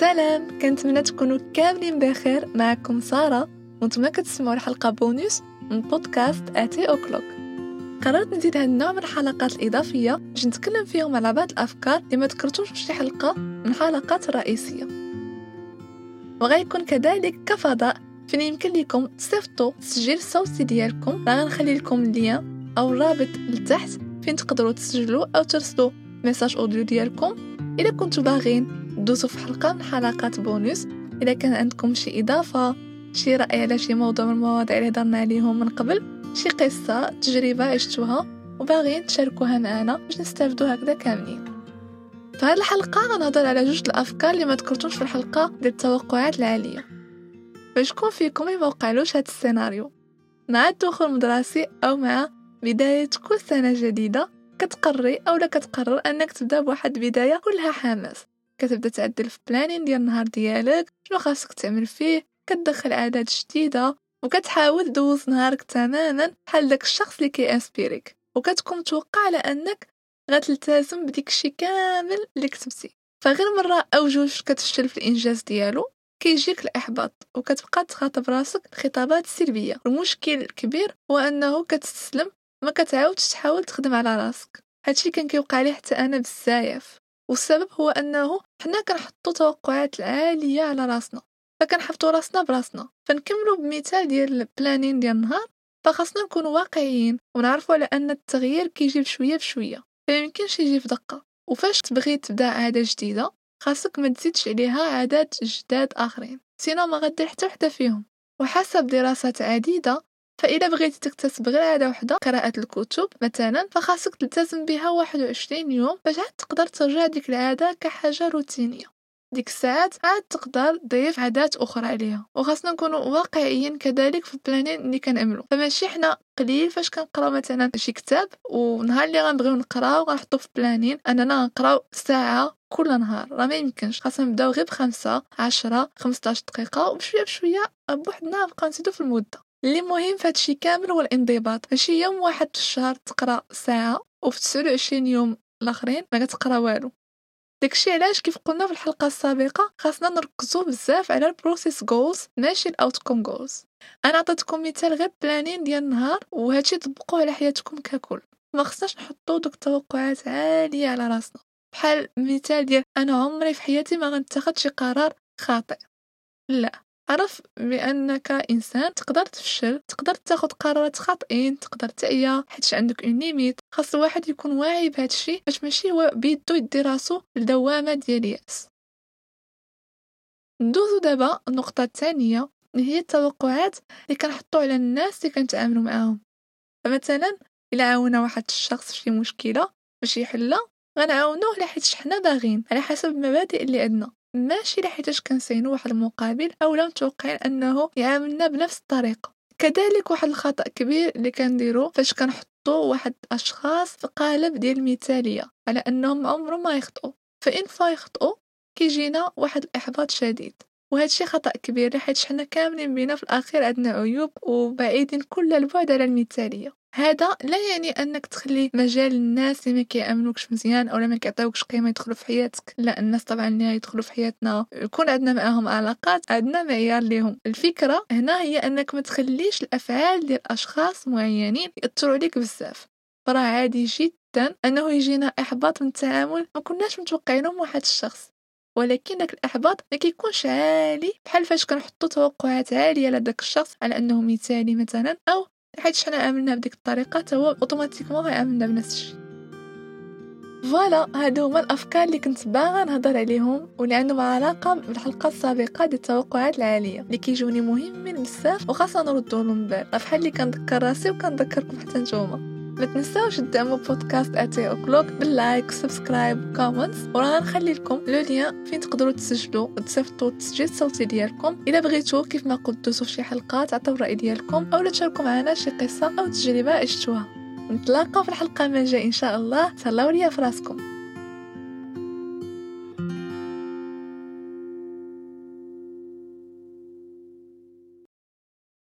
سلام. كنتمنى تكونوا كاملين بخير معكم سارة. وأنتم كتسمعوا الحلقة بونوس من بودكاست أتاي o'clock قررت نزيد هاد النوع من الحلقات الإضافية باش نتكلم فيهم على بعض الأفكار اللي ما ذكرتوش في حلقة من الحلقات الرئيسيه وغيكون كذلك كفضاء فين يمكن لكم تصيفطوا تسجيل الصوتي ديالكم. راه غنخلي لكم ال lien أو الرابط لتحت فين تقدروا تسجلوا أو ترسلوا message audio ديالكم. إلا كنتو باغين دوزو في حلقة من حلقات بونوس إذا كان عندكم شي إضافة شي رأي على شي موضوع من المواضيع اللي هضرنا عليهم من قبل شي قصة تجربة عشتوها وباغيين تشاركوها معنا باش نستافدو هكذا كاملين. في هذه الحلقة غنهضر على جوج الأفكار اللي ما ذكرتوش في الحلقة ديال التوقعات العالية. باش كون فيكم ما وقعلوش هاد السيناريو. مع الدخول المدرسي أو مع بداية كل سنة جديدة كتقري أو لا كتقرر أنك تبدأ بواحد البداية كلها حماس. كتبدا تعدل في planning ديال النهار ديالك شنو خاصك تعمل فيه؟ كتدخل عادات جديدة وكتحاول دوز نهارك تماما بحال داك الشخص اللي كي inspire يك وكتكون متوقع على أنك غتلتزم بديك الشي كامل اللي كتبتي فغير مرة أو جوج كتفشل في الإنجاز ديالو كيجيك الإحباط وكتبقى تخاطب راسك الخطابات السلبية. المشكل الكبير هو أنه كتستسلم ما كتعاودش تحاول تخدم على راسك. هادشي كان كيوقع لي حتى أنا بزاف. والسبب هو أنه حنا كنحطو توقعات عالية على راسنا فكنحبطو راسنا براسنا فنكملو بمثال ديال البلانين ديال النهار فخاصنا نكونوا واقعيين ونعرفوا على أن التغيير كيجي بشويه بشوية فيمكنش يجي في دقة. وفاش تبغي تبدأ عادة جديدة خاصك ما تزيدش عليها عادات جداد آخرين سينا ما غدير حتى وحدة فيهم. وحسب دراسات عديدة فإذا بغيتي تكتسب غير عادة وحدة قراءة الكتب مثلا فخاصك تلتزم بها 21 يوم باش عاد تقدر ترجع ديك العادة كحاجة روتينية. ديك الساعات عاد تقدر تضيف عادات أخرى عليها. وخاصنا نكونوا واقعيين كذلك في البلانين اللي كنعملو. فماشي حنا قليل فاش كنقراو مثلا شي كتاب ونهار اللي غنبغيو نقراو غنحطو في بلانين أننا نقراو ساعة كل نهار. راه ما يمكنش. خاصنا نبداو غير بخمسة عشرة خمسطاش دقيقة وبشوية بشوية بوحدنا نبقاو نزيدو في المدة. اللي مهم في هادشي كامل هو الانضباط. ماشي يوم واحد في الشهر تقرأ ساعة وفي 29 يوم الآخرين ما كتقرأ والو. داكشي علاش كيف قلنا في الحلقة السابقة خاصنا نركزوا بزاف على ال process goals ماشي ال outcome goals أنا عطيتكم مثال غير planning ديال النهار وهادشي طبقوه على حياتكم ككل. ما خصناش نحطو دوك التوقعات عالية على راسنا. بحال مثال ديال أنا عمري في حياتي ما غنتخذ شي قرار خاطئ. لا. عرف بأنك إنسان تقدر تفشل تقدر تاخد قرارات خاطئين تقدر تعيا حيت عندك une limite خاص الواحد يكون واعي بهذا الشيء باش ماشي هو بيدو يدي راسو لدوامة ديال اليأس ندوزو دابا النقطه الثانية هي التوقعات اللي كنحطو على الناس اللي كنتعاملوا معاهم. فمثلا إلا عاونا واحد الشخص في مشكلة باش يحلها غنعاونوه لحيت حنا باغين على حسب المبادئ اللي عندنا. ماشي لحيتاش كنسينو واحد المقابل اولا متوقعين أنه يعاملنا بنفس الطريقة كذلك واحد الخطأ كبير اللي كنديرو فاش كنحطو واحد الأشخاص في قالب ديال المثالية على أنهم عمرهم ما يخطئوا فإن فيخطئوا كيجينا واحد الإحباط شديد. وهذا الشيء خطأ كبير حيت حنا كاملين بينا في الأخير عندنا عيوب وبعيدين كل البعد على المثالية. هذا لا يعني أنك تخلي مجال الناس اللي ما كيأمنوكش مزيان أو ما كيعطيوكش قيمة يدخلوا في حياتك. لا الناس طبعا اللي يدخلوا في حياتنا يكون عندنا معاهم علاقات عندنا معيار ليهم. الفكرة هنا هي أنك ما تخليش الأفعال ديال أشخاص معينين يأثروا عليك بزاف. فراه عادي جدا أنه يجينا إحباط من التعامل ما كناش متوقعينه من واحد الشخص. ولكن داك الإحباط ما كيكونش عالي بحال فاش كنحطو توقعات عالية لداك الشخص على أنه مثالي مثلا أو حيت حنا عملنا بديك الطريقة تا هو automatiquement غيعاملنا بنفس الشيء. voilà هادو هما الأفكار اللي كنت باغا نهضر عليهم واللي عندهم علاقة بالحلقة السابقة ديال التوقعات العالية اللي كيجوني مهمين بزاف وخاصة نردو لهم بال بحال اللي كنذكر راسي وكنذكركم حتى نتوما. ما تنساوش تدعموا بودكاست أتاي o'clock بال like subscribe comments. وراه نخلي لكم le lien فين تقدروا تسجلوا وتصيفطوا التسجيل الصوتي ديالكم. إلا بغيتو كيف ما قلت دوزوا في شي حلقات عطيو الرأي ديالكم أو تشاركوا معنا شي قصة أو تجربة عشتوها. نتلاقاو في الحلقة من جاي إن شاء الله. تهلاو ليا فراسكم